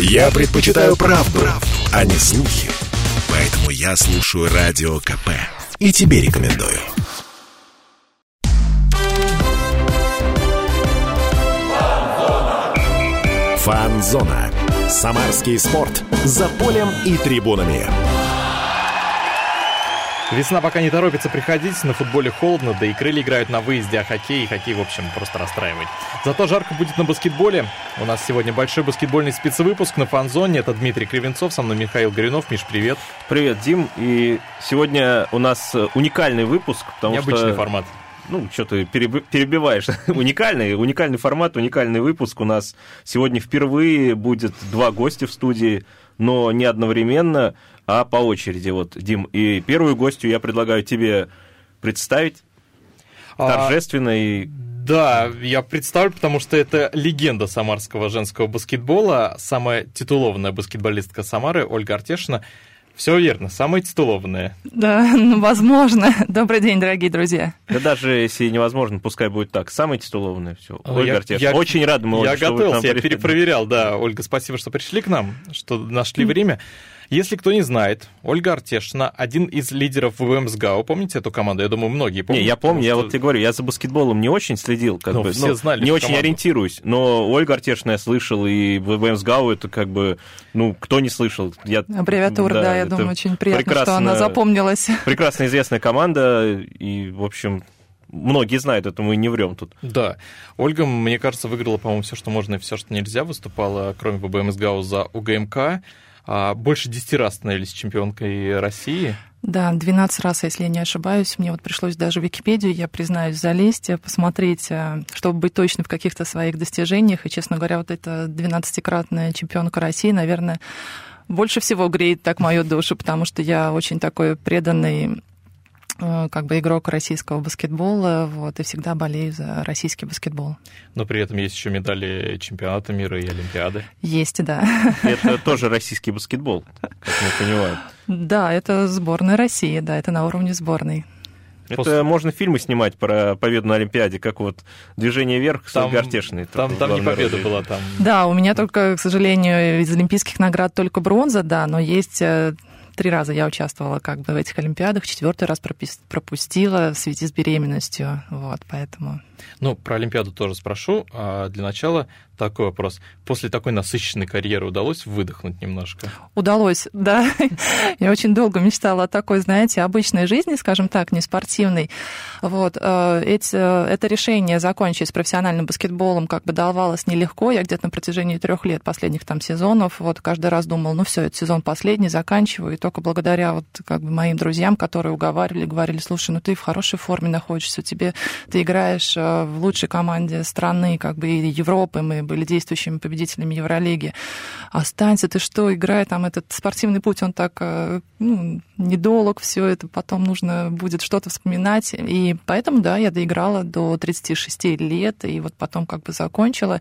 Я предпочитаю правду, правду, а не слухи. Поэтому я слушаю Радио КП. И тебе рекомендую. Фанзона. Самарский спорт. За полем и трибунами. Весна пока не торопится приходить, на футболе холодно, да и крылья играют на выезде, а хоккей, хоккей, в общем, просто расстраивает. Зато жарко будет на баскетболе. У нас сегодня большой баскетбольный спецвыпуск на фанзоне. Это Дмитрий Кривенцов, со мной Михаил Горюнов. Миш, привет. Привет, Дим. И сегодня у нас уникальный выпуск, потому Необычный что... формат ну, что ты перебиваешь. уникальный, уникальный формат, уникальный выпуск. У нас сегодня впервые будет два гостя в студии, но не одновременно а по очереди. Вот, Дим, и первую гостью я предлагаю тебе представить а, торжественно и... Да, я представлю, потому что это легенда самарского женского баскетбола, самая титулованная баскетболистка Самары Ольга Артешина. Все верно, самая титулованная. Да, ну, возможно. Добрый день, дорогие друзья. Да даже если невозможно, пускай будет так. Самая титулованная все. Ольга я, Артешина. Я, Очень рад, мы, Я готовился, я перепроверял, да. Ольга, спасибо, что пришли к нам, что нашли время. Если кто не знает, Ольга Артешина, один из лидеров ВМСГАУ, помните эту команду? Я думаю, многие помнят. Не, я помню, я вот тебе говорю, я за баскетболом не очень следил, как ну, бы, все ну, знали не очень команду. ориентируюсь, но Ольга Артешина я слышал, и ВМСГАУ это как бы, ну, кто не слышал. Я, Аббревиатура, да, да я думаю, очень приятно, что она запомнилась. Прекрасно известная команда, и, в общем, многие знают это, мы не врем тут. Да. Ольга, мне кажется, выиграла, по-моему, все, что можно и все, что нельзя. Выступала, кроме ВБМСГАУ, за УГМК. А, больше 10 раз становились чемпионкой России. Да, 12 раз, если я не ошибаюсь. Мне вот пришлось даже в Википедию, я признаюсь, залезть, посмотреть, э, чтобы быть точно в каких-то своих достижениях. И, честно говоря, вот эта 12-кратная чемпионка России, наверное, больше всего греет так мою душу, потому что я очень такой преданный Э, как бы игрок российского баскетбола, вот, и всегда болею за российский баскетбол. Но при этом есть еще медали чемпионата мира и Олимпиады. Есть, да. Это тоже российский баскетбол, как мы понимаем. Да, это сборная России, да, это на уровне сборной. Это После... можно фильмы снимать про победу на Олимпиаде, как вот «Движение вверх» с там. Там, там не победа роли. была. Там... Да, у меня только, к сожалению, из олимпийских наград только бронза, да, но есть э, три раза я участвовала как бы в этих Олимпиадах, четвертый раз пропустила в связи с беременностью, вот, поэтому... Ну, про Олимпиаду тоже спрошу. А для начала такой вопрос. После такой насыщенной карьеры удалось выдохнуть немножко? Удалось, да. Я очень долго мечтала о такой, знаете, обычной жизни, скажем так, не спортивной. Вот. Э, эти, это решение закончить с профессиональным баскетболом как бы давалось нелегко. Я где-то на протяжении трех лет последних там сезонов вот каждый раз думал, ну все, этот сезон последний, заканчиваю. И только благодаря вот как бы моим друзьям, которые уговаривали, говорили, слушай, ну ты в хорошей форме находишься, тебе ты играешь э, в лучшей команде страны, как бы и Европы, мы были действующими победителями Евролиги. Останься, ты что, играй там этот спортивный путь, он так э, ну, недолг, все это потом нужно будет что-то вспоминать. И поэтому, да, я доиграла до 36 лет, и вот потом как бы закончила.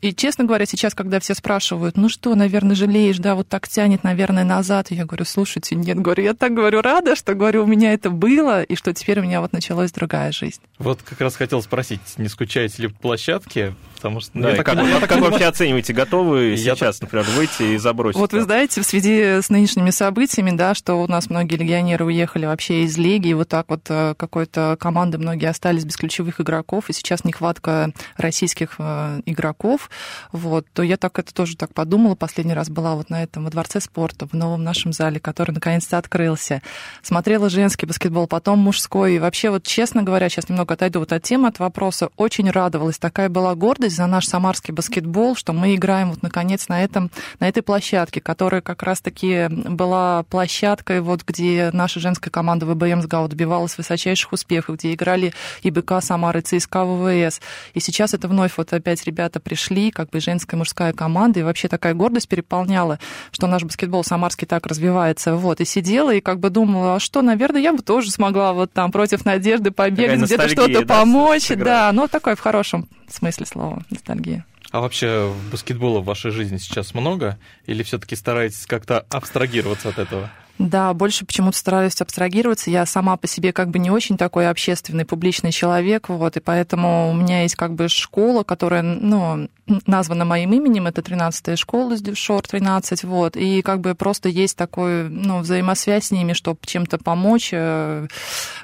И, честно говоря, сейчас, когда все спрашивают, ну что, наверное, жалеешь, да, вот так тянет, наверное, назад, я говорю, слушайте, нет, говорю, я так говорю, рада, что, говорю, у меня это было, и что теперь у меня вот началась другая жизнь. Вот как раз хотел спросить, не скучаете ли в площадке? Потому что, ну, да, как, как, как вы вообще оцениваете, готовы я сейчас, так... например, выйти и забросить? Вот вы знаете, в связи с нынешними событиями, да, что у нас многие легионеры уехали вообще из лиги, и вот так вот э, какой-то команды многие остались без ключевых игроков, и сейчас нехватка российских э, игроков, вот, то я так это тоже так подумала. Последний раз была вот на этом во Дворце спорта, в новом нашем зале, который наконец-то открылся. Смотрела женский баскетбол, потом мужской. И вообще, вот честно говоря, сейчас немного отойду вот от темы, от вопроса, очень радовалась. Такая была гордость за наш самарский баскетбол, что мы играем вот наконец на, этом, на этой площадке, которая как раз-таки была площадкой, вот, где наша женская команда ВБМ СГАУ добивалась высочайших успехов, где играли и БК Самары, и ЦСКА ВВС. И сейчас это вновь вот опять ребята пришли, как бы женская и мужская команда, и вообще такая гордость переполняла, что наш баскетбол самарский так развивается. Вот, и сидела и как бы думала, а что, наверное, я бы тоже смогла вот там против надежды побегать, где-то что-то да, помочь. Да, ну такой в хорошем смысле слова ностальгия. А вообще баскетбола в вашей жизни сейчас много? Или все-таки стараетесь как-то абстрагироваться от этого? Да, больше почему-то стараюсь абстрагироваться. Я сама по себе как бы не очень такой общественный, публичный человек, вот, и поэтому у меня есть как бы школа, которая, ну, названа моим именем, это 13-я школа, Шор 13, вот, и как бы просто есть такой, ну, взаимосвязь с ними, чтобы чем-то помочь, э,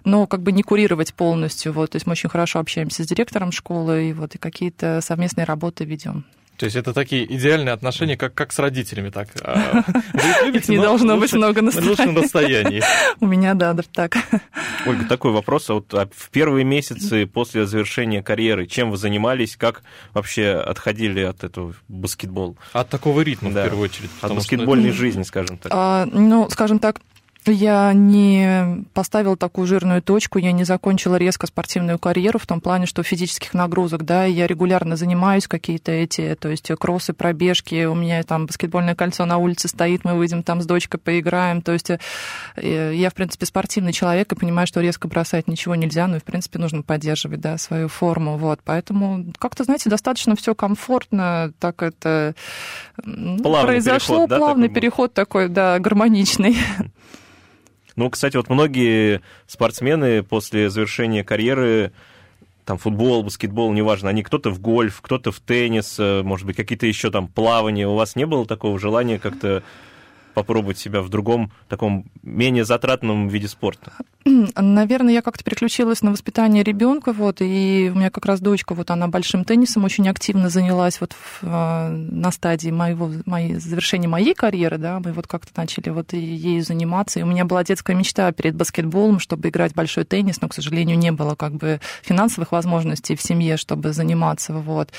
но как бы не курировать полностью, вот, то есть мы очень хорошо общаемся с директором школы, и вот, и какие-то совместные работы ведем. То есть это такие идеальные отношения, как, как с родителями, так. А, любите, не должно быть много на расстоянии. У меня, да, да, так. Ольга, такой вопрос. А вот а в первые месяцы после завершения карьеры чем вы занимались? Как вообще отходили от этого баскетбола? От такого ритма, да. в первую очередь. От баскетбольной жизни, скажем так. А, ну, скажем так, я не поставила такую жирную точку, я не закончила резко спортивную карьеру в том плане, что физических нагрузок, да, я регулярно занимаюсь какие-то эти, то есть кроссы, пробежки, у меня там баскетбольное кольцо на улице стоит, мы выйдем там с дочкой поиграем, то есть э, я, в принципе, спортивный человек и понимаю, что резко бросать ничего нельзя, но и, в принципе, нужно поддерживать, да, свою форму, вот, поэтому как-то, знаете, достаточно все комфортно, так это плавный произошло, переход, плавный да, переход такой, да, гармоничный. Ну, кстати, вот многие спортсмены после завершения карьеры там футбол, баскетбол, неважно, они кто-то в гольф, кто-то в теннис, э, может быть, какие-то еще там плавания. У вас не было такого желания как-то попробовать себя в другом, таком менее затратном виде спорта? Наверное, я как-то переключилась на воспитание ребенка, вот, и у меня как раз дочка, вот она большим теннисом очень активно занялась вот в, а, на стадии моего, моей, завершения моей карьеры, да, мы вот как-то начали вот ею заниматься, и у меня была детская мечта перед баскетболом, чтобы играть большой теннис, но, к сожалению, не было как бы финансовых возможностей в семье, чтобы заниматься, вот,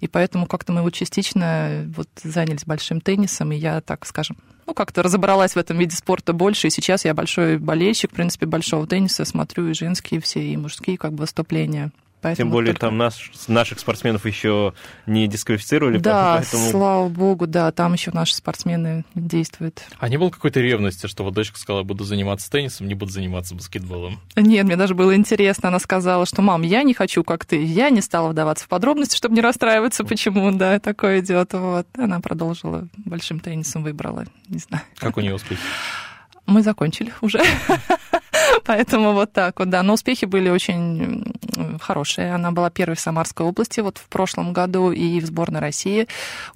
и поэтому как-то мы вот частично вот занялись большим теннисом, и я, так скажем, ну, как-то разобралась в этом виде спорта больше, и сейчас я большой болельщик, в принципе, большого тенниса, смотрю и женские все, и мужские как бы выступления. Поэтому Тем более только... там наш, наших спортсменов еще не дисквалифицировали. Да, поэтому... слава богу, да, там еще наши спортсмены действуют. А не было какой-то ревности, что вот дочка сказала, буду заниматься теннисом, не буду заниматься баскетболом? Нет, мне даже было интересно. Она сказала, что, мам, я не хочу, как ты. Я не стала вдаваться в подробности, чтобы не расстраиваться, почему, да, такое идет. Вот. Она продолжила большим теннисом, выбрала, не знаю. Как у нее успехи? Мы закончили уже. Поэтому вот так вот, да. Но успехи были очень хорошие. Она была первой в Самарской области вот в прошлом году и в сборной России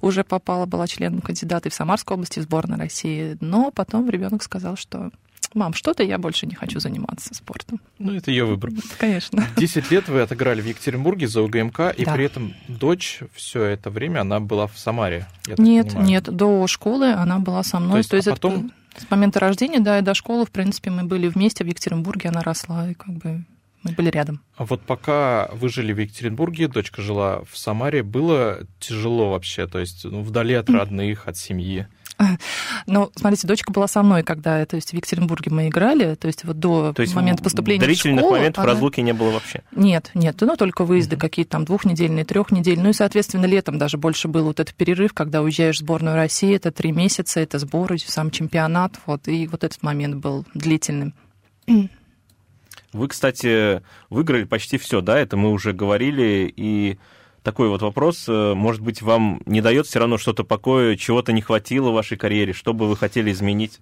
уже попала, была членом кандидата и в Самарской области, и в сборной России. Но потом ребенок сказал, что мам, что-то я больше не хочу заниматься спортом. Ну, это ее выбор. Конечно. Десять лет вы отыграли в Екатеринбурге за УГМК, и да. при этом дочь все это время, она была в Самаре, Нет, нет, до школы она была со мной. То есть, То есть а потом... С момента рождения, да, и до школы, в принципе, мы были вместе в Екатеринбурге, она росла, и как бы мы были рядом. А вот пока вы жили в Екатеринбурге, дочка жила в Самаре, было тяжело вообще, то есть ну, вдали от родных, от семьи? Ну, смотрите, дочка была со мной, когда, то есть в Екатеринбурге мы играли, то есть вот до то есть момента поступления длительных в школу. моментов она... разлуки не было вообще? Нет, нет, ну только выезды uh-huh. какие-то там двухнедельные, трехнедельные. Ну и, соответственно, летом даже больше был вот этот перерыв, когда уезжаешь в сборную России, это три месяца, это сборы, сам чемпионат, вот, и вот этот момент был длительным. Вы, кстати, выиграли почти все, да, это мы уже говорили, и такой вот вопрос, э, может быть, вам не дает все равно что-то покоя, чего-то не хватило в вашей карьере, что бы вы хотели изменить?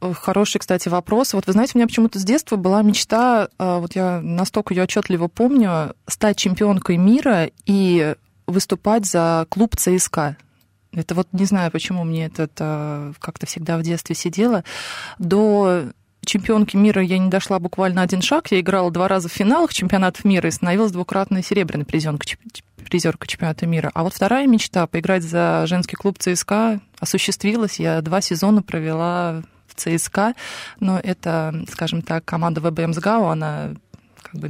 Хороший, кстати, вопрос. Вот вы знаете, у меня почему-то с детства была мечта, э, вот я настолько ее отчетливо помню, стать чемпионкой мира и выступать за клуб ЦСКА. Это вот не знаю, почему мне это, это как-то всегда в детстве сидело. До чемпионки мира я не дошла буквально один шаг. Я играла два раза в финалах чемпионатов мира и становилась двукратной серебряной призеркой, призеркой чемпионата мира. А вот вторая мечта — поиграть за женский клуб ЦСКА осуществилась. Я два сезона провела в ЦСКА, но это, скажем так, команда ВБМ СГАУ, она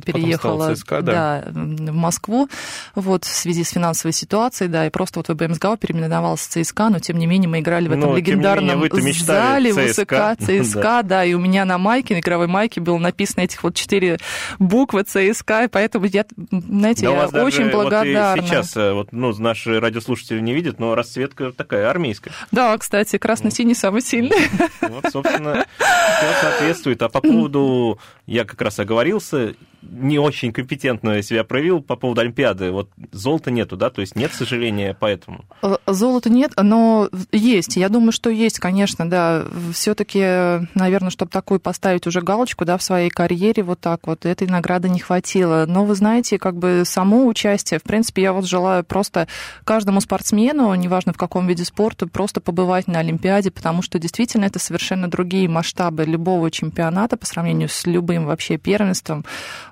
переехала ЦСКА, да. Да, в Москву вот, в связи с финансовой ситуацией, да, и просто вот ВБМСГАУ переименовался в ЦСКА, но тем не менее мы играли в этом но, легендарном менее, зале ВСК, ЦСКА, да. да, и у меня на майке, на игровой майке было написано этих вот четыре буквы ЦСКА, и поэтому я, знаете, да я очень благодарна. Вот сейчас, э, вот, ну, наши радиослушатели не видят, но расцветка такая армейская. Да, кстати, красно-синий самый сильный. Вот, собственно, все соответствует. А по поводу, я как раз оговорился, не очень компетентно себя проявил по поводу Олимпиады. Вот золота нету, да, то есть нет сожаления поэтому? Э, золота нет, но есть. Я думаю, что есть, конечно, да. Все-таки, наверное, чтобы такую поставить уже галочку, да, в своей карьере вот так вот, этой награды не хватило. Но вы знаете, как бы само участие, в принципе, я вот желаю просто каждому спортсмену, неважно в каком виде спорта, просто побывать на Олимпиаде, потому что действительно это совершенно другие масштабы любого чемпионата по сравнению с любым вообще первенством.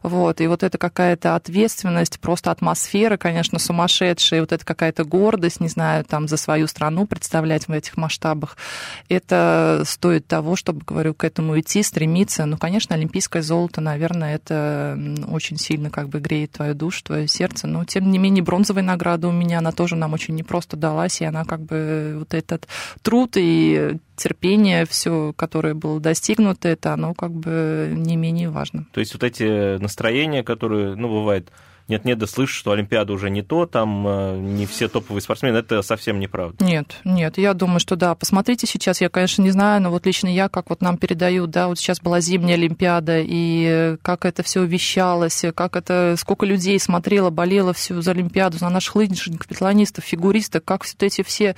Вот. И вот это какая-то ответственность, просто атмосфера, конечно, сумасшедшая, и вот это какая-то гордость, не знаю, там за свою страну представлять в этих масштабах, это стоит того, чтобы, говорю, к этому идти, стремиться. Ну, конечно, олимпийское золото, наверное, это очень сильно как бы греет твою душу, твое сердце, но тем не менее бронзовая награда у меня, она тоже нам очень непросто далась, и она как бы вот этот труд и терпение, все, которое было достигнуто, это оно как бы не менее важно. То есть вот эти настроения, которые, ну, бывает, нет-нет, да слышишь, что Олимпиада уже не то, там э, не все топовые спортсмены, это совсем неправда. Нет, нет, я думаю, что да. Посмотрите сейчас, я, конечно, не знаю, но вот лично я, как вот нам передают, да, вот сейчас была зимняя Олимпиада, и как это все вещалось, как это, сколько людей смотрело, болело всю за Олимпиаду, за наших лыжников, петлонистов, фигуристов, как вот эти все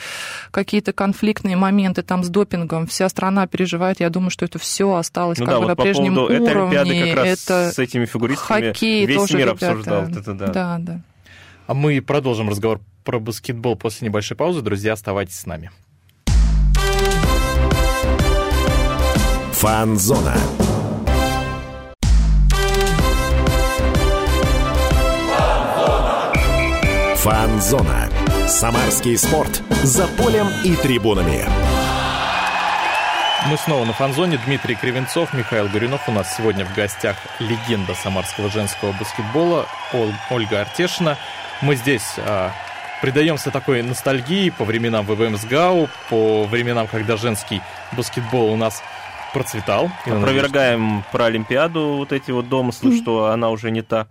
какие-то конфликтные моменты там с допингом, вся страна переживает, я думаю, что это все осталось ну, как да, бы вот на прежнем уровне. Этой Олимпиады как раз это с этими фигуристами хоккей весь тоже, мир ребята, обсуждал это да. Да, да. А мы продолжим разговор про баскетбол после небольшой паузы. Друзья, оставайтесь с нами. Фанзона. Фанзона. Самарский спорт. За полем и трибунами. Мы снова на фанзоне. Дмитрий Кривенцов, Михаил Горюнов. У нас сегодня в гостях легенда самарского женского баскетбола Ольга Артешина. Мы здесь а, предаемся такой ностальгии по временам ВВМ СГАУ, по временам, когда женский баскетбол у нас процветал. Опровергаем про Олимпиаду вот эти вот домыслы, mm-hmm. что она уже не та.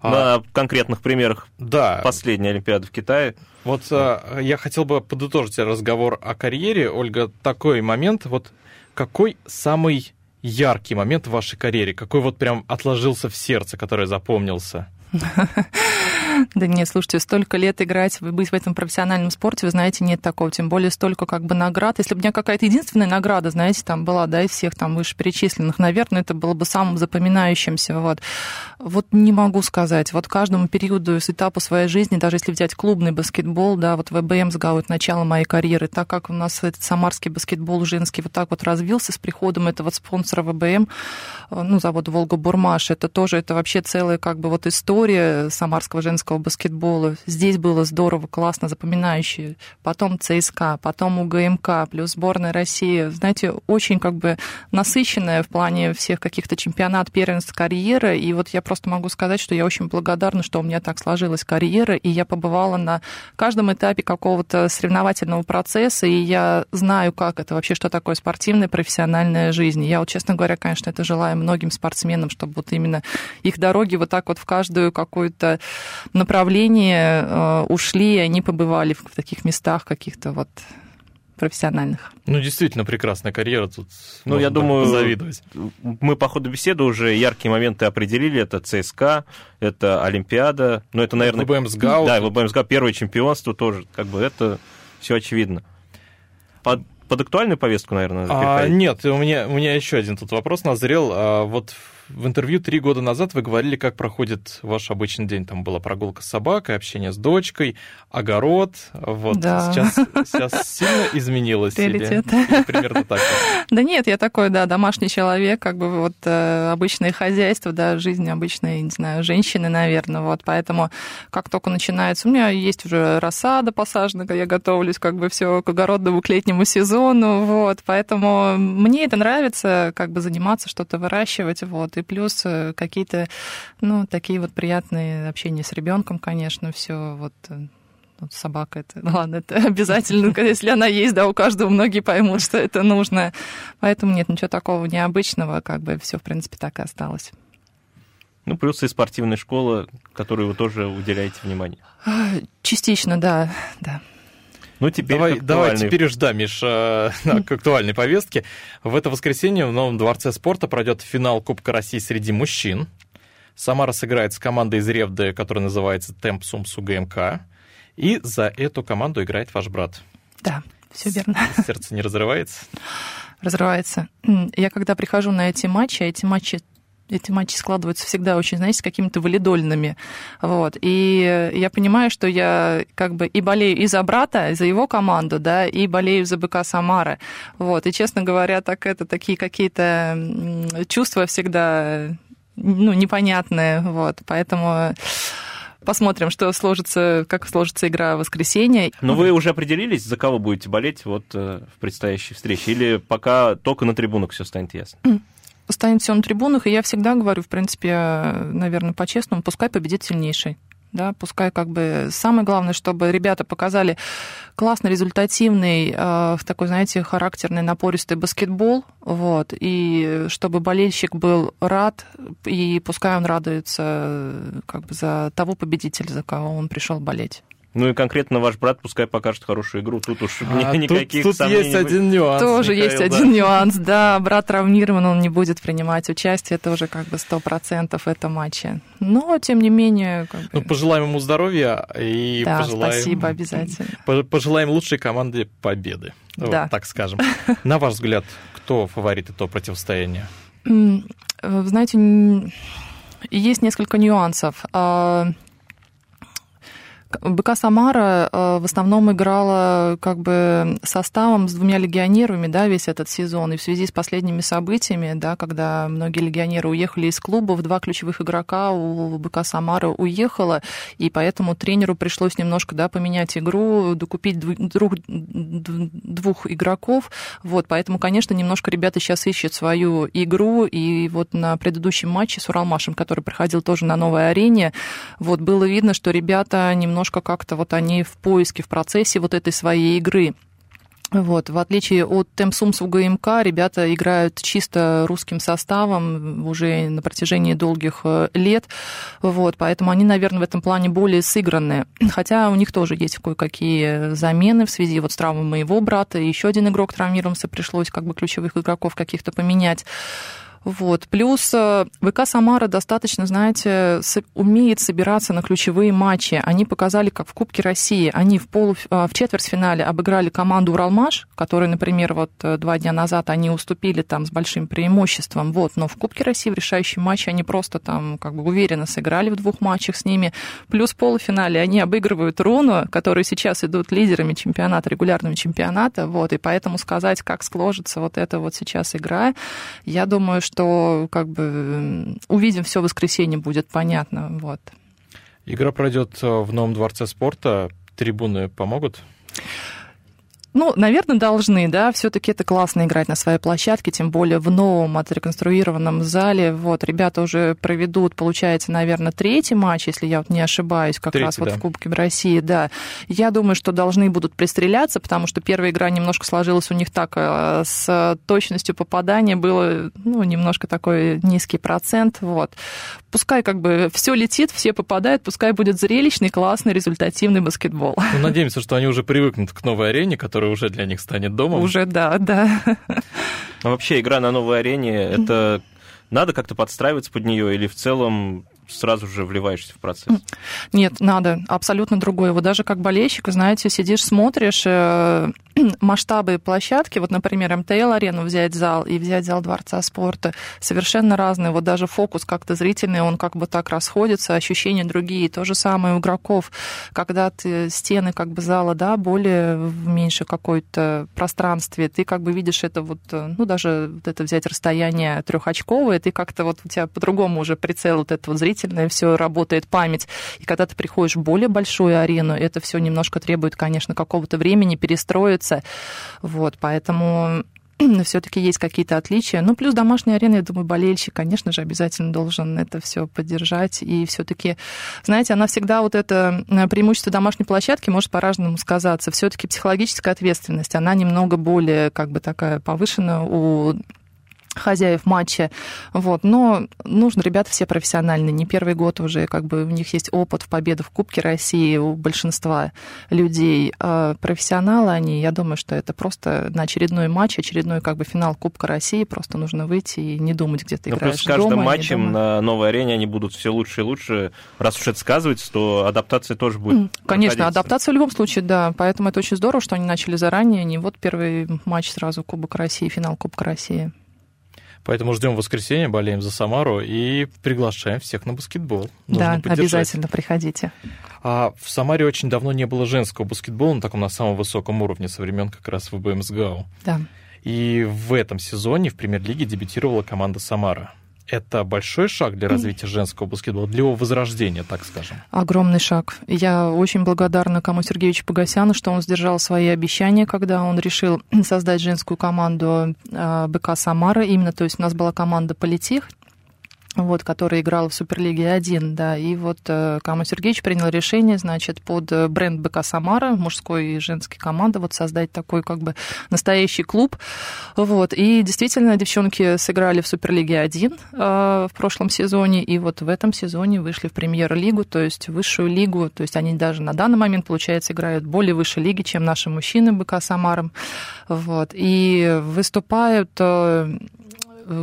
А... На конкретных примерах да. последней Олимпиады в Китае. Вот а, я хотел бы подытожить разговор о карьере. Ольга, такой момент, вот какой самый яркий момент в вашей карьере? Какой вот прям отложился в сердце, который запомнился? Да нет, слушайте, столько лет играть, быть в этом профессиональном спорте, вы знаете, нет такого, тем более столько как бы наград. Если бы у меня какая-то единственная награда, знаете, там была, да, из всех там вышеперечисленных, наверное, это было бы самым запоминающимся, вот. Вот не могу сказать. Вот каждому периоду, с этапу своей жизни, даже если взять клубный баскетбол, да, вот ВБМ сгаует начало моей карьеры, так как у нас этот самарский баскетбол женский вот так вот развился с приходом этого спонсора ВБМ, ну, завод Волга-Бурмаш, это тоже, это вообще целая как бы вот история самарского женского баскетбола. Здесь было здорово, классно, запоминающе. Потом ЦСКА, потом УГМК, плюс сборная России. Знаете, очень как бы насыщенная в плане всех каких-то чемпионат, первенств, карьеры. И вот я просто могу сказать, что я очень благодарна, что у меня так сложилась карьера, и я побывала на каждом этапе какого-то соревновательного процесса, и я знаю, как это вообще, что такое спортивная, профессиональная жизнь. Я вот, честно говоря, конечно, это желаю многим спортсменам, чтобы вот именно их дороги вот так вот в каждую какую-то направление э, ушли, и они побывали в таких местах каких-то вот профессиональных. Ну, действительно, прекрасная карьера тут. Ну, я думаю, завидовать. мы по ходу беседы уже яркие моменты определили. Это ЦСКА, это Олимпиада, ну, это, наверное... ВБМ СГАУ. Да, ВБМ СГАУ, первое чемпионство тоже, как бы это все очевидно. Под, под актуальную повестку, наверное, а, Нет, у меня, у меня еще один тут вопрос назрел. А, вот в интервью три года назад вы говорили, как проходит ваш обычный день. Там была прогулка с собакой, общение с дочкой, огород. Вот да. сейчас, сейчас сильно изменилось Приоритет. или, примерно так? Да нет, я такой, да, домашний человек, как бы вот э, обычное хозяйство, да, жизнь обычной, не знаю, женщины, наверное, вот, поэтому как только начинается, у меня есть уже рассада посажена, я готовлюсь как бы все к огородному, к летнему сезону, вот, поэтому мне это нравится, как бы заниматься, что-то выращивать, вот, и плюс э, какие-то, ну, такие вот приятные общения с ребенком, конечно, все вот э, вот собака это, ладно, это обязательно, если она есть, да, у каждого многие поймут, что это нужно. Поэтому нет ничего такого необычного, как бы все, в принципе, так и осталось. Ну, плюс и спортивная школа, которой вы тоже уделяете внимание. Частично, да, да. Ну, теперь давай, давай теперь уж, да, Миш, э, к актуальной повестке. В это воскресенье в Новом дворце спорта пройдет финал Кубка России среди мужчин. Самара сыграет с командой из Ревды, которая называется Темп Сумсу ГМК. И за эту команду играет ваш брат. Да, все верно. Сердце не разрывается? Разрывается. Я когда прихожу на эти матчи, а эти матчи эти матчи складываются всегда очень, знаете, с какими-то валидольными. Вот. И я понимаю, что я как бы и болею и за брата, и за его команду, да, и болею за БК Самара. Вот. И, честно говоря, так это такие какие-то чувства всегда ну, непонятные. Вот. Поэтому посмотрим, что сложится, как сложится игра в воскресенье. Но вы уже определились, за кого будете болеть вот э, в предстоящей встрече? Или пока только на трибунах все станет ясно? Станет все на трибунах, и я всегда говорю, в принципе, наверное, по-честному, пускай победит сильнейший. Да, пускай как бы самое главное, чтобы ребята показали классный, результативный, э, такой, знаете, характерный, напористый баскетбол, вот, и чтобы болельщик был рад, и пускай он радуется как бы за того победителя, за кого он пришел болеть. Ну и конкретно ваш брат пускай покажет хорошую игру. Тут уж а, никаких тут, тут есть один нюанс. Тоже Михаил, есть да. один нюанс, да. Брат травмирован, он не будет принимать участие. Это уже как бы сто процентов это матче. Но, тем не менее... Как бы... Ну, пожелаем ему здоровья и да, пожелаем... спасибо, обязательно. Пожелаем лучшей команде победы. Да. Вот, так скажем. На ваш взгляд, кто фаворит этого противостояния? Знаете, есть несколько нюансов. БК Самара э, в основном играла как бы составом с двумя легионерами, да, весь этот сезон. И в связи с последними событиями, да, когда многие легионеры уехали из клубов, два ключевых игрока у БК Самара уехало, и поэтому тренеру пришлось немножко, да, поменять игру, докупить двух, двух игроков. Вот, поэтому, конечно, немножко ребята сейчас ищут свою игру, и вот на предыдущем матче с Уралмашем, который проходил тоже на новой арене, вот было видно, что ребята немножко немножко как-то вот они в поиске, в процессе вот этой своей игры. Вот, в отличие от Темсумс в ГМК, ребята играют чисто русским составом уже на протяжении долгих э, лет, вот, поэтому они, наверное, в этом плане более сыгранные. Хотя у них тоже есть кое-какие замены в связи вот с травмой моего брата, еще один игрок травмировался, пришлось как бы ключевых игроков каких-то поменять. Вот. Плюс э, ВК Самара достаточно, знаете, умеет собираться на ключевые матчи. Они показали, как в Кубке России. Они в, полу, э, в четвертьфинале обыграли команду Уралмаш, которой, например, вот э, два дня назад они уступили там с большим преимуществом. Вот. Но в Кубке России в решающем матче они просто там как бы уверенно сыграли в двух матчах с ними. Плюс в полуфинале они обыгрывают Руну, которые сейчас идут лидерами чемпионата, регулярного чемпионата. Вот. И поэтому сказать, как сложится вот эта вот сейчас игра, я думаю, что что как бы увидим все воскресенье, будет понятно. Вот. Игра пройдет э, в новом дворце спорта. Трибуны помогут? Ну, наверное, должны, да, все-таки это классно играть на своей площадке, тем более в новом отреконструированном зале. Вот, ребята уже проведут, получается, наверное, третий матч, если я вот не ошибаюсь, как третий, раз вот да. в Кубке России, да. Я думаю, что должны будут пристреляться, потому что первая игра немножко сложилась у них так, э, с точностью попадания было, ну, немножко такой низкий процент, вот. Пускай как бы все летит, все попадают, пускай будет зрелищный, классный, результативный баскетбол. Ну, надеемся, что они уже привыкнут к новой арене, которая который уже для них станет домом. Уже, да, да. Но вообще игра на новой арене, это надо как-то подстраиваться под нее или в целом сразу же вливаешься в процесс? Нет, надо. Абсолютно другое. Вот даже как болельщик, знаете, сидишь, смотришь э, масштабы площадки, вот, например, МТЛ-арену взять зал и взять зал Дворца спорта, совершенно разные. Вот даже фокус как-то зрительный, он как бы так расходится, ощущения другие. То же самое у игроков, когда ты стены как бы зала, да, более в меньше какой-то пространстве, ты как бы видишь это вот, э, ну, даже вот это взять расстояние трехочковое, ты как-то вот у тебя по-другому уже прицел вот этот вот зрительное, все работает память. И когда ты приходишь в более большую арену, это все немножко требует, конечно, какого-то времени перестроиться. Вот, поэтому все-таки есть какие-то отличия. Ну, плюс домашняя арена, я думаю, болельщик, конечно же, обязательно должен это все поддержать. И все-таки, знаете, она всегда вот это э, преимущество домашней площадки может по-разному сказаться. Все-таки психологическая ответственность, она немного более как бы такая повышена у хозяев матча. Вот. Но нужно, ребята все профессиональные. Не первый год уже, как бы у них есть опыт в победах в Кубке России у большинства людей. А профессионалы они, я думаю, что это просто на очередной матч, очередной как бы финал Кубка России, просто нужно выйти и не думать, где ты Но играешь. Плюс с каждым дома, матчем на новой арене они будут все лучше и лучше. Раз уж это сказывается, то адаптация тоже будет Конечно, адаптация в любом случае, да. Поэтому это очень здорово, что они начали заранее. Не вот первый матч сразу Кубок России, финал Кубка России. Поэтому ждем воскресенья, болеем за Самару и приглашаем всех на баскетбол. Нужно да, обязательно приходите. А в Самаре очень давно не было женского баскетбола на таком на самом высоком уровне со времен как раз ВБМСГАУ. Да. И в этом сезоне в премьер-лиге дебютировала команда Самара это большой шаг для развития женского баскетбола, для его возрождения, так скажем? Огромный шаг. Я очень благодарна Кому Сергеевичу Погосяну, что он сдержал свои обещания, когда он решил создать женскую команду а, БК «Самара». Именно, то есть у нас была команда «Политех», вот, который играл в Суперлиге 1, да, и вот э, Каму Сергеевич принял решение, значит, под э, бренд БК «Самара», мужской и женской команды, вот создать такой как бы настоящий клуб, вот, и действительно девчонки сыграли в Суперлиге 1 э, в прошлом сезоне, и вот в этом сезоне вышли в премьер-лигу, то есть высшую лигу, то есть они даже на данный момент, получается, играют более высшей лиги, чем наши мужчины БК «Самаром», вот, и выступают э,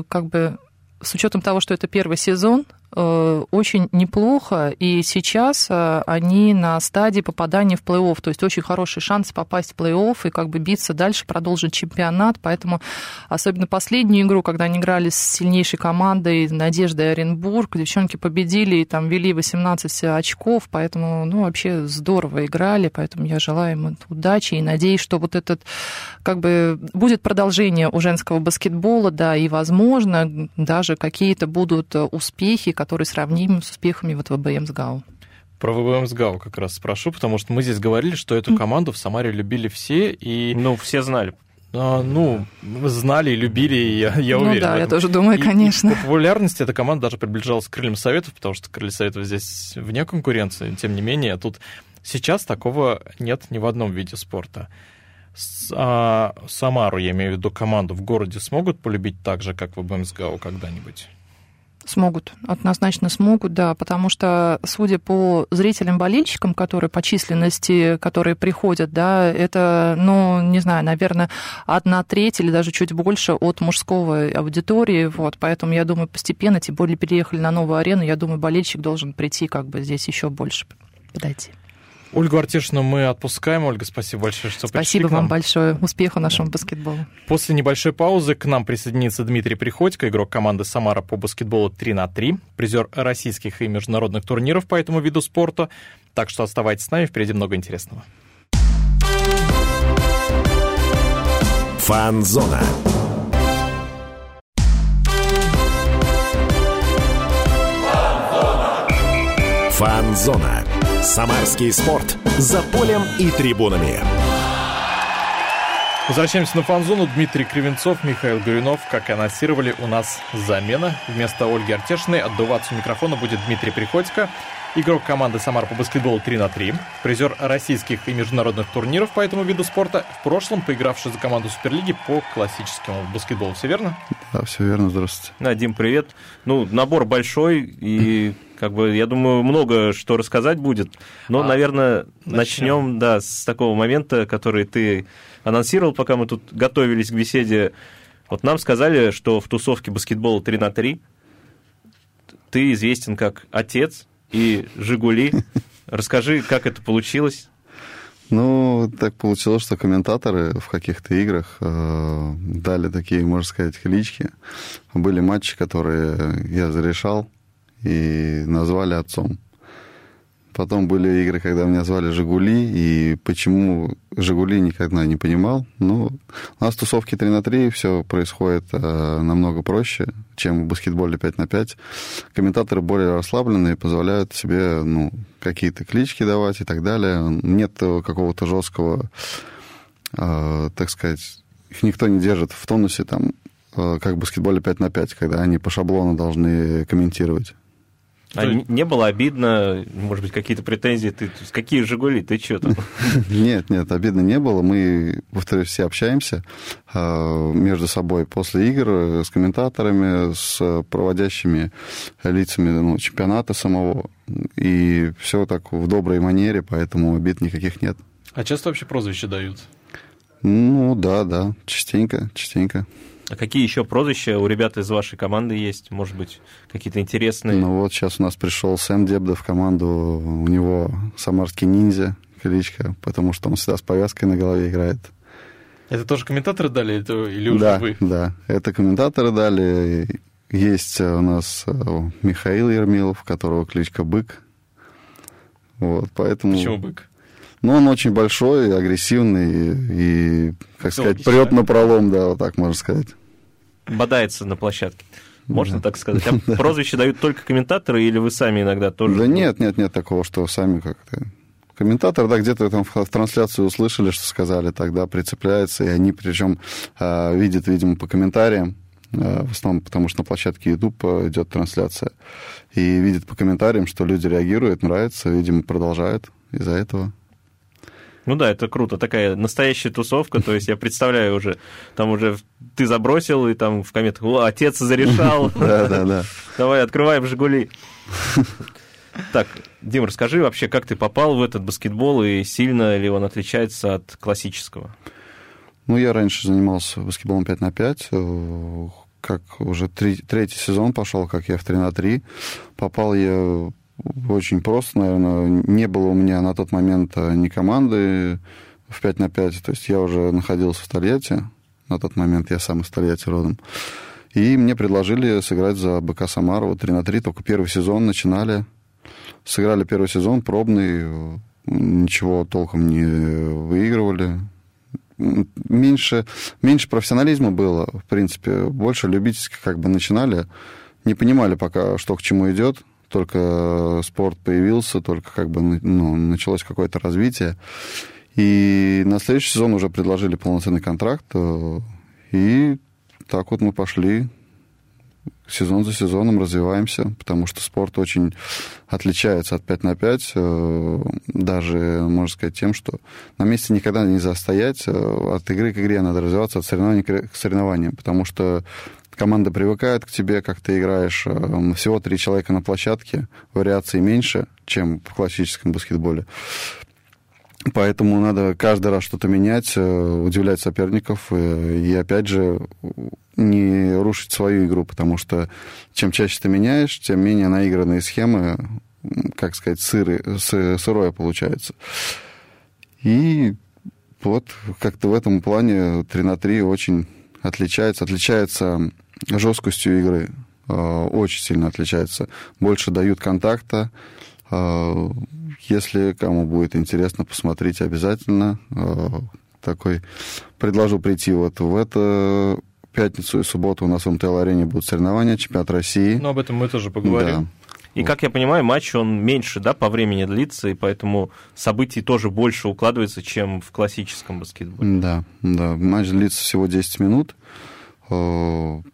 как бы с учетом того, что это первый сезон, очень неплохо, и сейчас э, они на стадии попадания в плей-офф, то есть очень хороший шанс попасть в плей-офф и как бы биться дальше, продолжить чемпионат, поэтому особенно последнюю игру, когда они играли с сильнейшей командой Надеждой Оренбург, девчонки победили и там вели 18 очков, поэтому, ну, вообще здорово играли, поэтому я желаю им удачи и надеюсь, что вот этот, как бы, будет продолжение у женского баскетбола, да, и, возможно, даже какие-то будут успехи, который сравним с успехами вот ВБМ СГАУ. Про ВБМ СГАУ как раз спрошу, потому что мы здесь говорили, что эту команду в Самаре любили все, и... Ну, все знали. А, ну, знали и любили, я, я ну, уверен. Да, я тоже думаю, и, конечно. И популярности эта команда даже приближалась к крыльям Советов, потому что крылья Советов здесь вне конкуренции. Тем не менее, тут сейчас такого нет ни в одном виде спорта. С, а, Самару, я имею в виду команду, в городе смогут полюбить так же, как в БМСГАУ когда-нибудь? Смогут, однозначно смогут, да, потому что, судя по зрителям-болельщикам, которые по численности, которые приходят, да, это, ну, не знаю, наверное, одна треть или даже чуть больше от мужской аудитории, вот, поэтому я думаю, постепенно, тем более переехали на новую арену, я думаю, болельщик должен прийти как бы здесь еще больше подойти. Ольгу Артишину мы отпускаем. Ольга, спасибо большое, что Спасибо вам большое. Успеха нашему да. баскетболу. После небольшой паузы к нам присоединится Дмитрий Приходько, игрок команды «Самара» по баскетболу 3 на 3, призер российских и международных турниров по этому виду спорта. Так что оставайтесь с нами, впереди много интересного. Фанзона. Фанзона. Самарский спорт. За полем и трибунами. Возвращаемся на фан-зону. Дмитрий Кривенцов, Михаил Горюнов. Как анонсировали, у нас замена. Вместо Ольги Артешиной отдуваться у микрофона будет Дмитрий Приходько. Игрок команды «Самар» по баскетболу 3 на 3. Призер российских и международных турниров по этому виду спорта. В прошлом поигравший за команду Суперлиги по классическому баскетболу. Все верно? Да, все верно. Здравствуйте. Да, Дим, привет. Ну, набор большой и как бы, я думаю, много что рассказать будет. Но, а, наверное, начнем. начнем, да, с такого момента, который ты анонсировал, пока мы тут готовились к беседе. Вот нам сказали, что в тусовке баскетбола 3 на 3 ты известен как отец и «Жигули». Расскажи, как это получилось? Ну, так получилось, что комментаторы в каких-то играх э, дали такие, можно сказать, клички. Были матчи, которые я зарешал, и назвали отцом. Потом были игры, когда меня звали «Жигули», и почему «Жигули» никогда не понимал. Ну, у нас тусовки 3 на 3, все происходит э, намного проще, чем в баскетболе 5 на 5. Комментаторы более расслабленные, позволяют себе ну, какие-то клички давать и так далее. Нет какого-то жесткого, э, так сказать, их никто не держит в тонусе, там, э, как в баскетболе 5 на 5, когда они по шаблону должны комментировать. А не, не было обидно, может быть, какие-то претензии? Ты какие Жигули? Ты что там? Нет, нет, обидно не было. Мы, повторюсь, все общаемся э, между собой после игр с комментаторами, с проводящими лицами ну, чемпионата самого. И все так в доброй манере, поэтому обид никаких нет. А часто вообще прозвища дают? Ну да, да, частенько, частенько. А какие еще прозвища у ребят из вашей команды есть? Может быть, какие-то интересные? Ну вот сейчас у нас пришел Сэм Дебда в команду, у него самарский ниндзя кличка, потому что он всегда с повязкой на голове играет. Это тоже комментаторы дали это, или уже да, вы? Да, это комментаторы дали. Есть у нас э, Михаил Ермилов, которого кличка Бык. Вот, поэтому... Почему Бык? Ну, он очень большой, агрессивный и, как сказать, прет на пролом, да, вот так можно сказать бодается на площадке. Можно да. так сказать. А прозвище дают только комментаторы или вы сами иногда тоже? Да нет, нет, нет такого, что сами как-то... Комментатор, да, где-то там в, трансляции услышали, что сказали, тогда прицепляется, и они причем э, видят, видимо, по комментариям, э, в основном потому, что на площадке YouTube идет трансляция, и видят по комментариям, что люди реагируют, нравится, видимо, продолжают из-за этого. Ну да, это круто, такая настоящая тусовка, то есть я представляю уже, там уже ты забросил, и там в комментах, о, отец зарешал. Да. Давай, открываем «Жигули». Так, Дим, расскажи вообще, как ты попал в этот баскетбол, и сильно ли он отличается от классического? Ну, я раньше занимался баскетболом 5 на 5, э, как уже три, третий сезон пошел, как я в 3 на 3. Попал я очень просто, наверное. Не было у меня на тот момент э, ни команды в 5 на 5. То есть я уже находился в Тольятти. На тот момент я сам из Тольятти родом. И мне предложили сыграть за БК Самарова 3 на 3. Только первый сезон начинали. Сыграли первый сезон, пробный. Ничего толком не выигрывали. Меньше, меньше профессионализма было, в принципе. Больше любительски как бы начинали. Не понимали пока, что к чему идет только спорт появился, только как бы ну, началось какое-то развитие. И на следующий сезон уже предложили полноценный контракт, э, и так вот мы пошли сезон за сезоном развиваемся, потому что спорт очень отличается от 5 на 5, э, даже, можно сказать, тем, что на месте никогда нельзя стоять, э, от игры к игре надо развиваться, от соревнований к соревнованиям, потому что команда привыкает к тебе, как ты играешь. Э, всего три человека на площадке, вариаций меньше, чем в классическом баскетболе. Поэтому надо каждый раз что-то менять, э, удивлять соперников э, и, опять же, не рушить свою игру, потому что чем чаще ты меняешь, тем менее наигранные схемы, как сказать, сыры, сырое получается. И вот как-то в этом плане 3 на 3 очень отличается. Отличается жесткостью игры. Э, очень сильно отличается. Больше дают контакта. Э, если кому будет интересно, посмотрите обязательно. Э, такой предложу прийти вот в это пятницу и субботу у нас в МТЛ-арене будут соревнования, чемпионат России. Ну, об этом мы тоже поговорим. Да. И, как я понимаю, матч, он меньше, да, по времени длится, и поэтому событий тоже больше укладывается, чем в классическом баскетболе. Да, да. Матч длится всего 10 минут.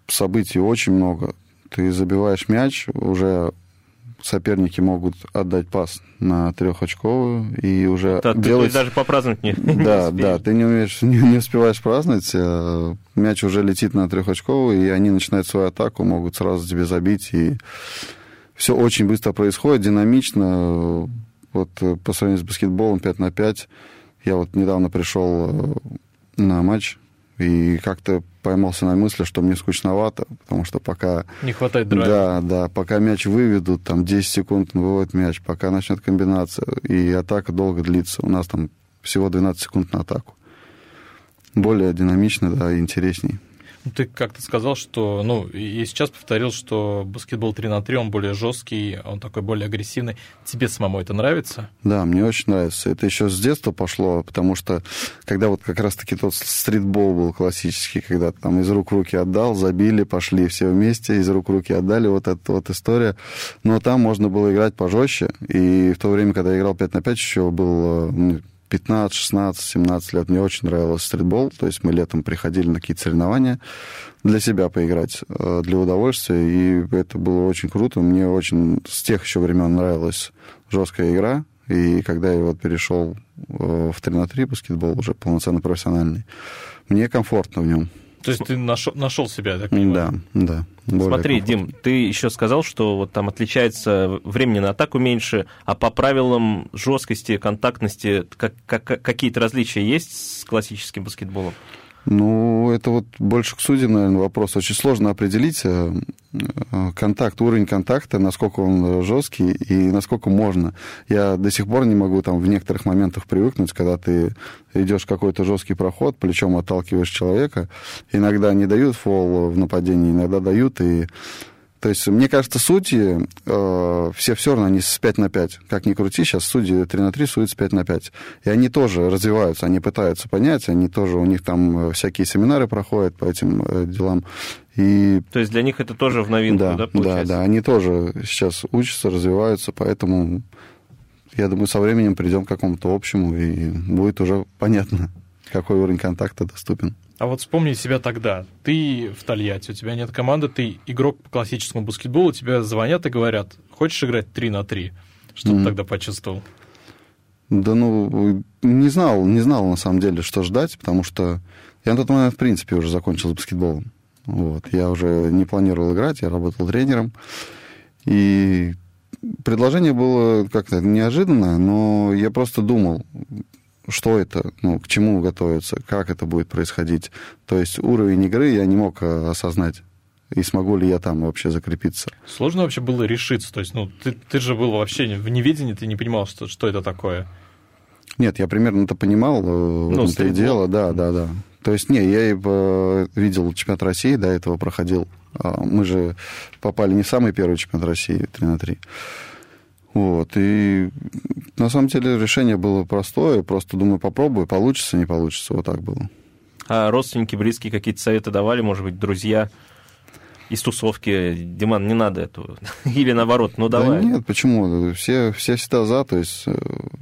Событий очень много. Ты забиваешь мяч, уже соперники могут отдать пас на трехочковую и уже да, делать... Ты даже попраздновать не, Да, не да, ты не умеешь, не, не успеваешь праздновать, э, мяч уже летит на трехочковую, и они начинают свою атаку, могут сразу тебе забить, и все очень быстро происходит, динамично. Вот э, по сравнению с баскетболом 5 на 5, я вот недавно пришел э, на матч и как-то поймался на мысли, что мне скучновато, потому что пока... Не хватает драйва. Да, да, пока мяч выведут, там 10 секунд он выводит мяч, пока начнет комбинация, и атака долго длится. У нас там всего 12 секунд на атаку. Более динамично, да, и интересней. Ну, ты как-то сказал, что, ну, и сейчас повторил, что баскетбол 3 на 3, он более жесткий, он такой более агрессивный. Тебе самому это нравится? Да, мне очень нравится. Это еще с детства пошло, потому что когда вот как раз-таки тот стритбол был классический, когда там из рук в руки отдал, забили, пошли все вместе, из рук в руки отдали, вот эта вот история. Но там можно было играть пожестче, и в то время, когда я играл 5 на 5, еще был 15, 16, 17 лет мне очень нравилось стритбол, то есть мы летом приходили на какие-то соревнования для себя поиграть, э, для удовольствия, и это было очень круто. Мне очень с тех еще времен нравилась жесткая игра, и когда я вот перешел э, в 3 на 3 баскетбол, уже полноценно профессиональный, мне комфортно в нем. То есть ты нашел, нашел себя, так понимаю? Да, да. Смотри, Дим, ты еще сказал, что вот там отличается времени на атаку меньше, а по правилам жесткости, контактности как, как, какие-то различия есть с классическим баскетболом? Ну, это вот больше к судьям, наверное, вопрос. Очень сложно определить э, э, контакт, уровень контакта, насколько он жесткий и насколько можно. Я до сих пор не могу там в некоторых моментах привыкнуть, когда ты идешь какой-то жесткий проход, плечом отталкиваешь человека. Иногда не дают фол в нападении, иногда дают, и то есть, мне кажется, судьи, э, все все равно, они с 5 на 5. Как ни крути, сейчас судьи 3 на 3 судят с 5 на 5. И они тоже развиваются, они пытаются понять, они тоже, у них там э, всякие семинары проходят по этим э, делам. И... То есть для них это тоже в новинку, да, да получается? Да, да, они тоже сейчас учатся, развиваются, поэтому я думаю, со временем придем к какому-то общему, и будет уже понятно, какой уровень контакта доступен. А вот вспомни себя тогда. Ты в Тольятти, у тебя нет команды, ты игрок по классическому баскетболу, тебя звонят и говорят, хочешь играть 3 на 3? Что mm-hmm. ты тогда почувствовал? Да ну, не знал, не знал на самом деле, что ждать, потому что я на тот момент, в принципе, уже закончил с баскетболом. Вот. Я уже не планировал играть, я работал тренером. И предложение было как-то неожиданно, но я просто думал, что это, ну, к чему готовиться, как это будет происходить. То есть уровень игры я не мог э, осознать. И смогу ли я там вообще закрепиться. Сложно вообще было решиться? То есть, ну, ты, ты же был вообще в неведении, ты не понимал, что, что это такое? Нет, я примерно это понимал, э, в ну, этом-то и дело, да, да, да. То есть, не, я э, видел чемпионат России, до этого проходил. А, мы же попали не в самый первый чемпионат России 3 на 3. Вот, и на самом деле решение было простое, просто думаю, попробую, получится, не получится, вот так было. А родственники, близкие какие-то советы давали, может быть, друзья из тусовки, Диман, не надо этого, или наоборот, ну давай. Да нет, почему, все, все всегда за, то есть э,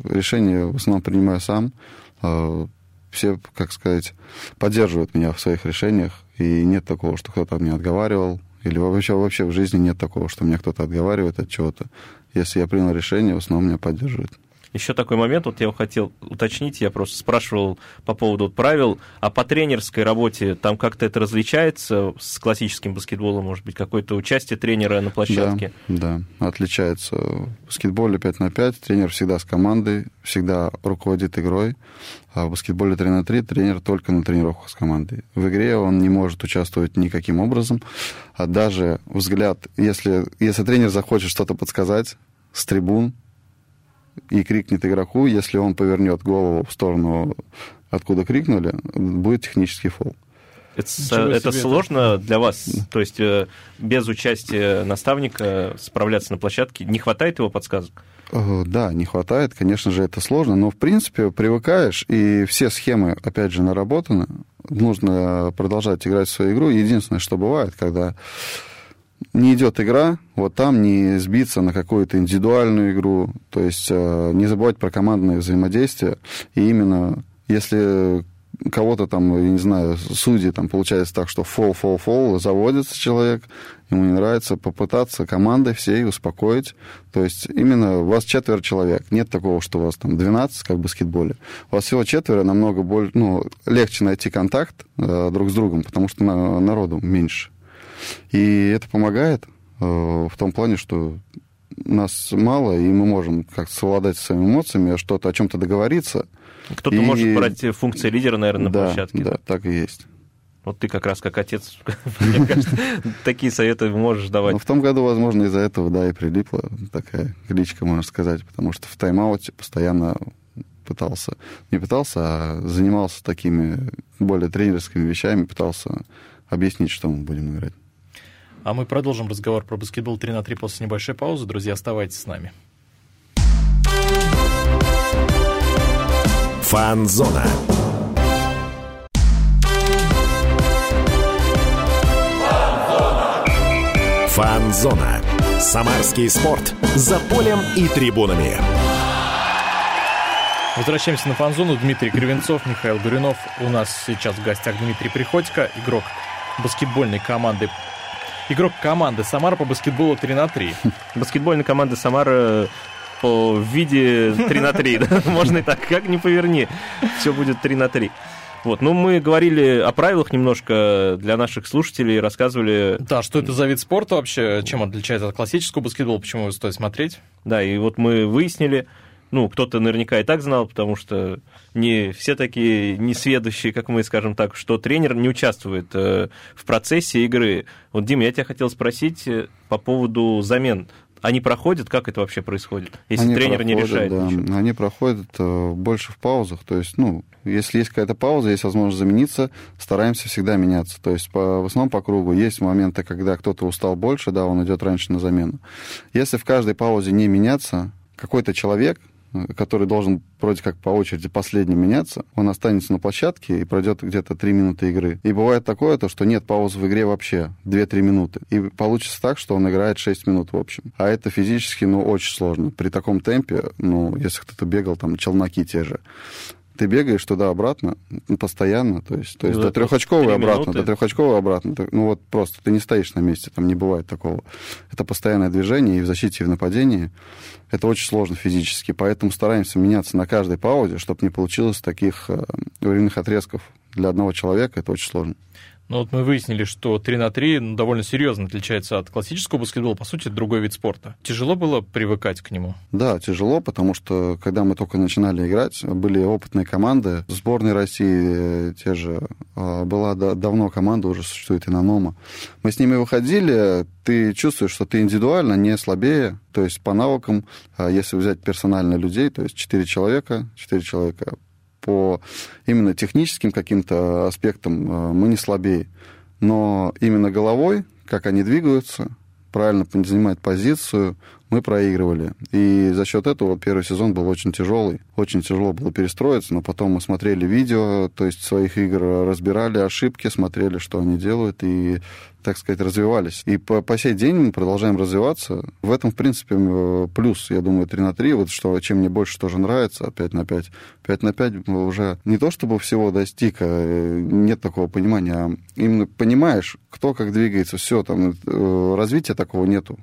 решение в основном принимаю сам, а, все, как сказать, поддерживают меня в своих решениях, и нет такого, что кто-то меня отговаривал, или вообще, вообще в жизни нет такого, что меня кто-то отговаривает от чего-то если я принял решение, в основном меня поддерживают. Еще такой момент, вот я хотел уточнить, я просто спрашивал по поводу правил, а по тренерской работе там как-то это различается с классическим баскетболом, может быть, какое-то участие тренера на площадке? Да, да, отличается. В баскетболе 5 на 5 тренер всегда с командой, всегда руководит игрой, а в баскетболе 3 на 3 тренер только на тренировках с командой. В игре он не может участвовать никаким образом, а даже взгляд, если, если тренер захочет что-то подсказать с трибун, и крикнет игроку, если он повернет голову в сторону, откуда крикнули, будет технический фол. Это, это сложно для вас? То есть э, без участия наставника справляться на площадке? Не хватает его подсказок? Э, да, не хватает. Конечно же, это сложно, но в принципе привыкаешь, и все схемы, опять же, наработаны. Нужно продолжать играть в свою игру. Единственное, что бывает, когда не идет игра, вот там не сбиться на какую-то индивидуальную игру, то есть э, не забывать про командное взаимодействие. И именно если кого-то там, я не знаю, судьи, там получается так, что фол, фол, фол, заводится человек, ему не нравится, попытаться командой всей успокоить. То есть именно у вас четверо человек. Нет такого, что у вас там 12, как в баскетболе. У вас всего четверо, намного более, ну, легче найти контакт э, друг с другом, потому что на, народу меньше. И это помогает э, в том плане, что нас мало, и мы можем как-то совладать со своими эмоциями, что-то о чем-то договориться. Кто-то и... может брать функции лидера, наверное, на да, площадке. Да, так и есть. Вот ты как раз как отец, мне кажется, такие советы можешь давать. Ну, в том году, возможно, из-за этого, да, и прилипла такая кличка, можно сказать, потому что в тайм-ауте постоянно пытался, не пытался, а занимался такими более тренерскими вещами, пытался объяснить, что мы будем играть. А мы продолжим разговор про баскетбол 3 на 3 после небольшой паузы. Друзья, оставайтесь с нами. Фанзона. Фанзона. Самарский спорт. За полем и трибунами. Возвращаемся на фан-зону. Дмитрий Кривенцов, Михаил Гуринов. У нас сейчас в гостях Дмитрий Приходько, игрок баскетбольной команды игрок команды Самара по баскетболу 3 на 3. Баскетбольная команда Самара по в виде 3 на 3, да? можно и так, как ни поверни, все будет 3 на 3. Вот, ну мы говорили о правилах немножко для наших слушателей, рассказывали... Да, что это за вид спорта вообще, чем отличается от классического баскетбола, почему его стоит смотреть? Да, и вот мы выяснили, ну, кто-то наверняка и так знал, потому что не все такие несведущие, как мы, скажем так, что тренер не участвует э, в процессе игры. Вот, Дим, я тебя хотел спросить э, по поводу замен они проходят, как это вообще происходит, если они тренер проходят, не решает? Да, ничего? они проходят э, больше в паузах, то есть, ну, если есть какая-то пауза, есть возможность замениться, стараемся всегда меняться. То есть по, в основном по кругу есть моменты, когда кто-то устал больше, да, он идет раньше на замену. Если в каждой паузе не меняться, какой-то человек, который должен вроде как по очереди последним меняться, он останется на площадке и пройдет где-то 3 минуты игры. И бывает такое, то, что нет пауз в игре вообще, 2-3 минуты. И получится так, что он играет 6 минут в общем. А это физически, ну, очень сложно. При таком темпе, ну, если кто-то бегал, там, челноки те же, ты бегаешь туда-обратно постоянно, то есть, то есть Ну, до трехочковой обратно, минуты. до трехочковой обратно. Ну вот просто ты не стоишь на месте, там не бывает такого. Это постоянное движение и в защите, и в нападении. Это очень сложно физически, поэтому стараемся меняться на каждой паузе, чтобы не получилось таких э, временных отрезков. Для одного человека это очень сложно. Ну вот мы выяснили, что 3 на 3 ну, довольно серьезно отличается от классического баскетбола. По сути, другой вид спорта. Тяжело было привыкать к нему? Да, тяжело, потому что когда мы только начинали играть, были опытные команды. Сборной России э, те же э, была да- давно команда, уже существует Инанома. Мы с ними выходили, ты чувствуешь, что ты индивидуально не слабее, то есть по навыкам, а если взять персонально людей, то есть 4 человека, 4 человека по именно техническим каким-то аспектам э, мы не слабее. Но именно головой, как они двигаются, правильно занимают позицию, мы проигрывали. И за счет этого первый сезон был очень тяжелый. Очень тяжело было перестроиться, но потом мы смотрели видео, то есть своих игр разбирали ошибки, смотрели, что они делают, и, так сказать, развивались. И по, по сей день мы продолжаем развиваться. В этом, в принципе, э, плюс, я думаю, 3 на 3, вот что, чем мне больше тоже нравится, а 5 на 5. 5 на 5 уже не то, чтобы всего достиг, а нет такого понимания, а именно понимаешь, кто как двигается, все, там э, развития такого нету.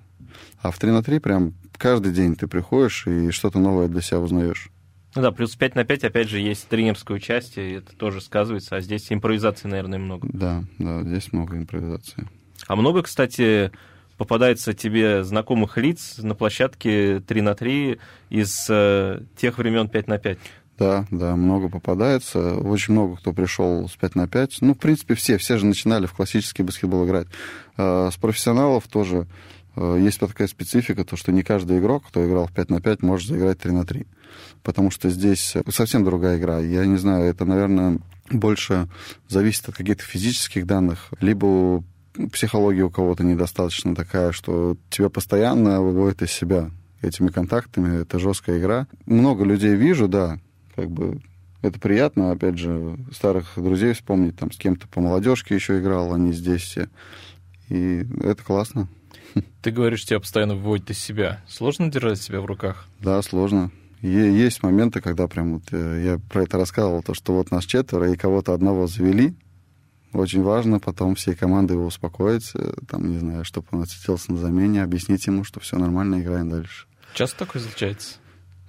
А в 3 на 3 прям каждый день ты приходишь и что-то новое для себя узнаешь. Ну да, плюс 5 на 5, опять же, есть тренерское участие, и это тоже сказывается, а здесь импровизации, наверное, много. Да, да, здесь много импровизации. А много, кстати, попадается тебе знакомых лиц на площадке 3 на 3 из э, тех времен 5 на 5? Да, да, много попадается. Очень много кто пришел с 5 на 5. Ну, в принципе, все. Все же начинали в классический баскетбол играть. А С профессионалов тоже есть такая специфика, то, что не каждый игрок, кто играл в 5 на 5, может заиграть 3 на 3. Потому что здесь совсем другая игра. Я не знаю, это, наверное, больше зависит от каких-то физических данных, либо психология у кого-то недостаточно такая, что тебя постоянно выводит из себя этими контактами. Это жесткая игра. Много людей вижу, да, как бы это приятно, опять же, старых друзей вспомнить, там с кем-то по молодежке еще играл, они здесь все. И это классно. Ты говоришь, тебя постоянно выводит из себя. Сложно держать себя в руках? Да, сложно. Е- есть моменты, когда прям вот э, я про это рассказывал, то, что вот нас четверо, и кого-то одного завели. Очень важно потом всей командой его успокоить, э, там, не знаю, чтобы он отсиделся на замене, объяснить ему, что все нормально, играем дальше. Часто такое случается?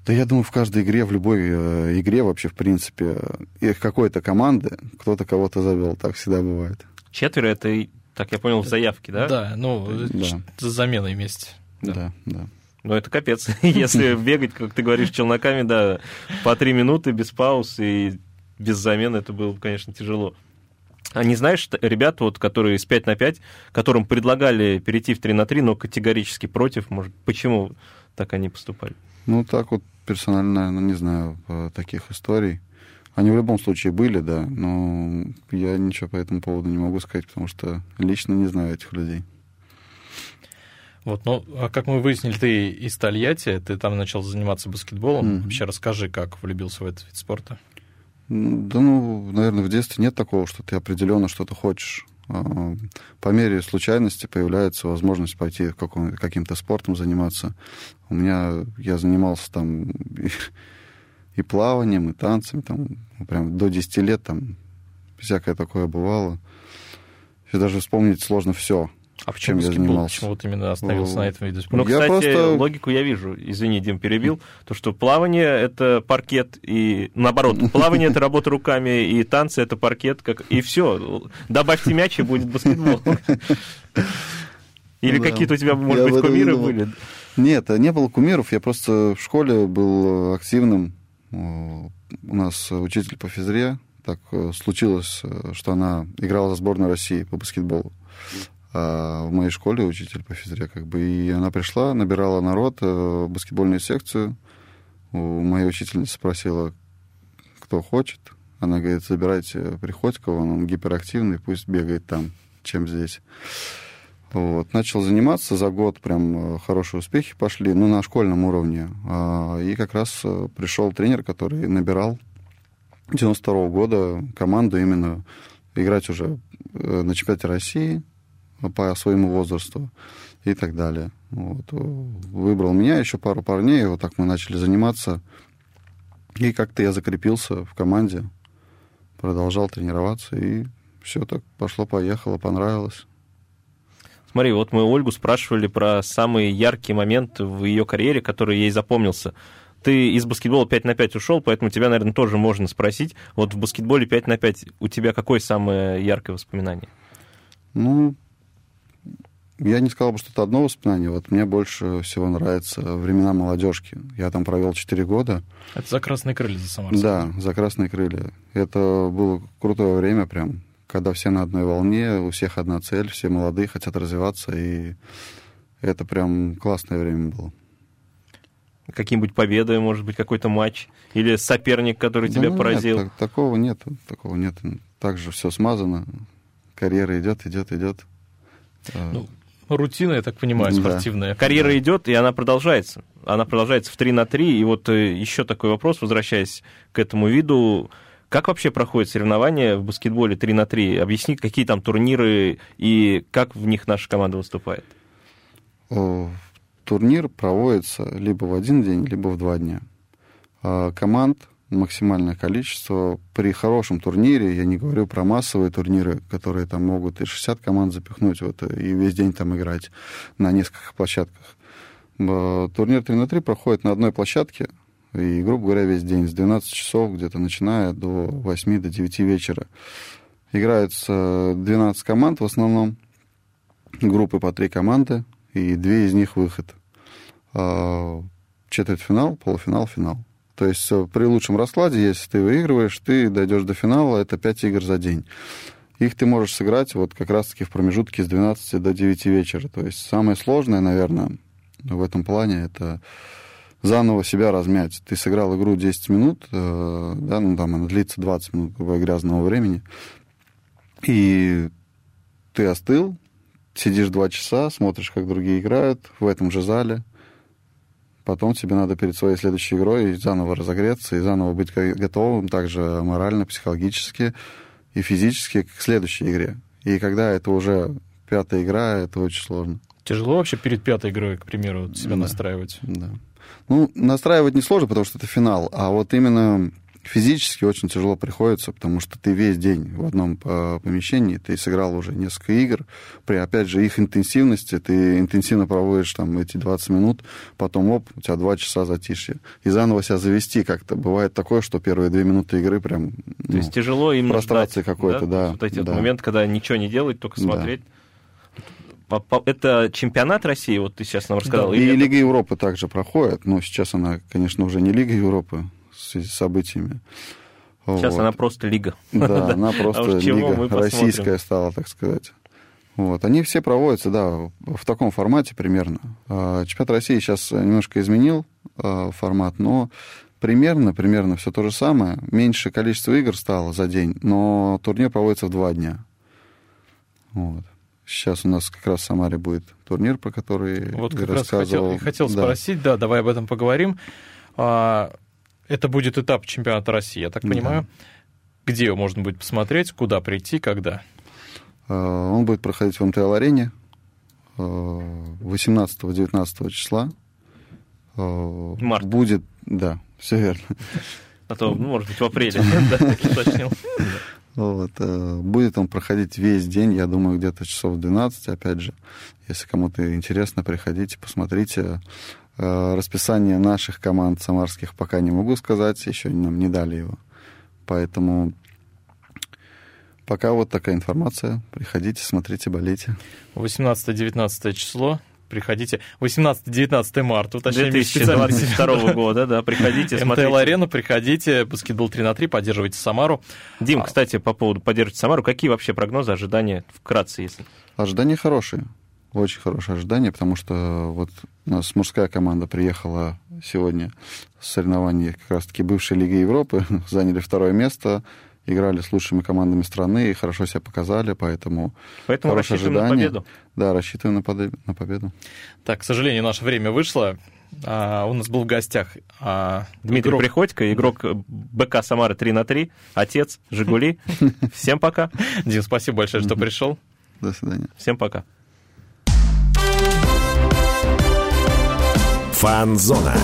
Да я думаю, в каждой игре, в любой э, игре вообще, в принципе, их какой-то команды, кто-то кого-то завел, так всегда бывает. Четверо это, и, так я понял, в заявке, да? Да, ну, Да. с заменой вместе. Да, да. Ну, это капец. Если бегать, как ты говоришь, челноками, да, по три минуты без пауз и без замены, это было, конечно, тяжело. А не знаешь, ребят, вот, которые с 5 на 5, которым предлагали перейти в 3 на 3, но категорически против, может, почему так они поступали? Ну, так вот, персонально, наверное, не знаю э, таких историй. Они в любом случае были, да, но я ничего по этому поводу не могу сказать, потому что лично не знаю этих людей. Вот, ну, а как мы выяснили, ты из Тольятти, ты там начал заниматься баскетболом. Мгм. Вообще расскажи, как влюбился в этот вид спорта. Да ну, наверное, в детстве нет такого, что ты определенно что-то хочешь. А, По мере случайности появляется возможность пойти каким-то спортом заниматься. У меня, я занимался там, и плаванием, и танцами, там, ну, прям до 10 лет там всякое такое бывало. И даже вспомнить сложно все. А почему чем я занимался. Почему вот именно остановился Ну, на этом виде? Ну, Я кстати, просто- логику я вижу. Извини, Дим, перебил. То, что плавание — это паркет, и наоборот, плавание — это работа руками, и танцы — это паркет, как... и все. Добавьте мяч, и будет баскетбол. Или Да. какие-то у тебя, может Я быть, не кумиры думал. были? Нет, не было кумиров. Я просто в школе был активным. У нас учитель по физре. Так э, случилось, э, что она играла за сборную России по баскетболу. А в моей школе учитель по физре, как бы, и она пришла, набирала народ, э, баскетбольную секцию. У моей учительницы спросила, кто хочет. Она говорит, забирайте Приходькова, он гиперактивный, пусть бегает там, чем здесь. Вот. Начал заниматься за год, прям э, хорошие успехи пошли, ну, на школьном уровне. А, И как раз э, пришел тренер, который набирал 92 года команду именно играть уже э, на чемпионате России по своему возрасту и так далее. Вот. Выбрал меня, еще пару парней, вот так мы начали заниматься. И как-то я закрепился в команде, продолжал тренироваться, и все так пошло-поехало, понравилось. Смотри, вот мы Ольгу спрашивали про самый яркий момент в ее карьере, который ей запомнился. Ты из баскетбола 5 на 5 ушел, поэтому тебя, наверное, тоже можно спросить. Вот в баскетболе 5 на 5 у тебя какое самое яркое воспоминание? Ну, я не сказал бы, что это одно воспоминание. Вот мне больше всего нравятся времена молодежки. Я там провел 4 года. Это за красные крылья за Самарском. Да, за красные крылья. Это было крутое время прям, когда все на одной волне, у всех одна цель, все молодые, хотят развиваться, и это прям классное время было. Какие-нибудь победы, может быть, какой-то матч? Или соперник, который Да тебя ну нет, поразил? так- такого нет, такого нет. Так же все смазано, карьера идет, идет, идет. Э, Ну, Рутина, я так понимаю, Да. спортивная. Карьера идет, и она продолжается. Она продолжается в 3 на 3. И вот э, еще такой вопрос, возвращаясь к этому виду. Как вообще проходят соревнования в баскетболе 3 на 3? Объясни, какие там турниры и как в них наша команда выступает? Э, Турнир проводится либо в один день, либо в два дня. А Команд максимальное количество. При хорошем турнире, я не говорю про массовые турниры, которые там могут и 60 команд запихнуть вот, и весь день там играть на нескольких площадках. Турнир 3 на 3 проходит на одной площадке, и, грубо говоря, весь день, с 12 часов где-то начиная до 8 до 9 вечера. Играются 12 команд в основном, группы по три команды, и две из них выход. А, Четвертьфинал, полуфинал, финал. То есть при лучшем раскладе, если ты выигрываешь, ты дойдешь до финала, это 5 игр за день. Их ты можешь сыграть вот как раз-таки в промежутке с 12 до 9 вечера. То есть самое сложное, наверное, в этом плане, это заново себя размять. Ты сыграл игру 10 минут, э, да, ну там она длится 20 минут грубо грязного времени, и ты остыл, сидишь два часа, смотришь, как другие играют в этом же зале. Потом тебе надо перед своей следующей игрой заново разогреться и заново быть го- готовым также морально, психологически и физически к следующей игре. И когда это уже пятая игра, это очень сложно. Тяжело вообще перед пятой игрой, к примеру, себя Да. настраивать? Да. Ну, настраивать несложно, потому что это финал, а вот именно физически очень тяжело приходится, потому что ты весь день в одном э, помещении, ты сыграл уже несколько игр, при, опять же, их интенсивности, ты интенсивно проводишь там эти 20 минут, потом, оп, у тебя 2 часа затишья, и заново себя завести как-то. Бывает такое, что первые две минуты игры прям... То ну, есть тяжело именно прострации какой-то, да, Вот эти да. моменты, когда ничего не делать, только Да. смотреть. По- Это чемпионат России, вот ты сейчас нам рассказал? И или это- Лига Европы также проходит, но сейчас она, конечно, уже не Лига Европы в связи с событиями. Сейчас Вот. она просто лига. Да, она просто А лига российская стала, так сказать. Вот. Они все проводятся, да, в таком формате примерно. А, Чемпионат России сейчас немножко изменил а, формат, но примерно, примерно все то же самое. Меньше количество игр стало за день, но турнир проводится в два дня. Вот. Сейчас у нас как раз в Самаре будет турнир, про который Вот как раз хотел, рассказывал. хотел Да. спросить, да, давай об этом поговорим. А, это будет этап чемпионата России, я так Да. понимаю. Где можно будет посмотреть, куда прийти, когда? А, Он будет проходить в МТЛ-арене 18-19 числа. А, Марта. Будет, да, Все верно. А то, ну, может быть, в апреле, да, уточнил. Вот. э, Будет он проходить весь день, я думаю, где-то часов 12, опять же. Если кому-то интересно, приходите, посмотрите. Э, Расписание наших команд самарских пока не могу сказать, еще нам не дали его. Поэтому пока вот такая информация. Приходите, смотрите, болейте. 18-19 число. Приходите. 18-19 марта, уточняем. 2022 года, да, приходите, смотрите. МТЛ-арену, приходите, баскетбол 3 на 3, поддерживайте Самару. Дим, А. кстати, по поводу поддерживать Самару, какие вообще прогнозы, ожидания, вкратце, если? Ожидания хорошие. Очень хорошие ожидания, потому что вот у нас мужская команда приехала сегодня с соревнований как раз-таки бывшей Лиги Европы, заняли второе место, играли с лучшими командами страны и хорошо себя показали, поэтому Поэтому хорошее рассчитываем на ожидание. победу. Да, рассчитываем на, подо- на победу. Так, к сожалению, наше время вышло. А, у нас был в гостях а, Дмитрий игрок- Приходько, игрок БК Самары 3 на 3, отец Жигули. Всем пока. Дим, спасибо большое, что пришел. До свидания. Всем пока. Фанзона.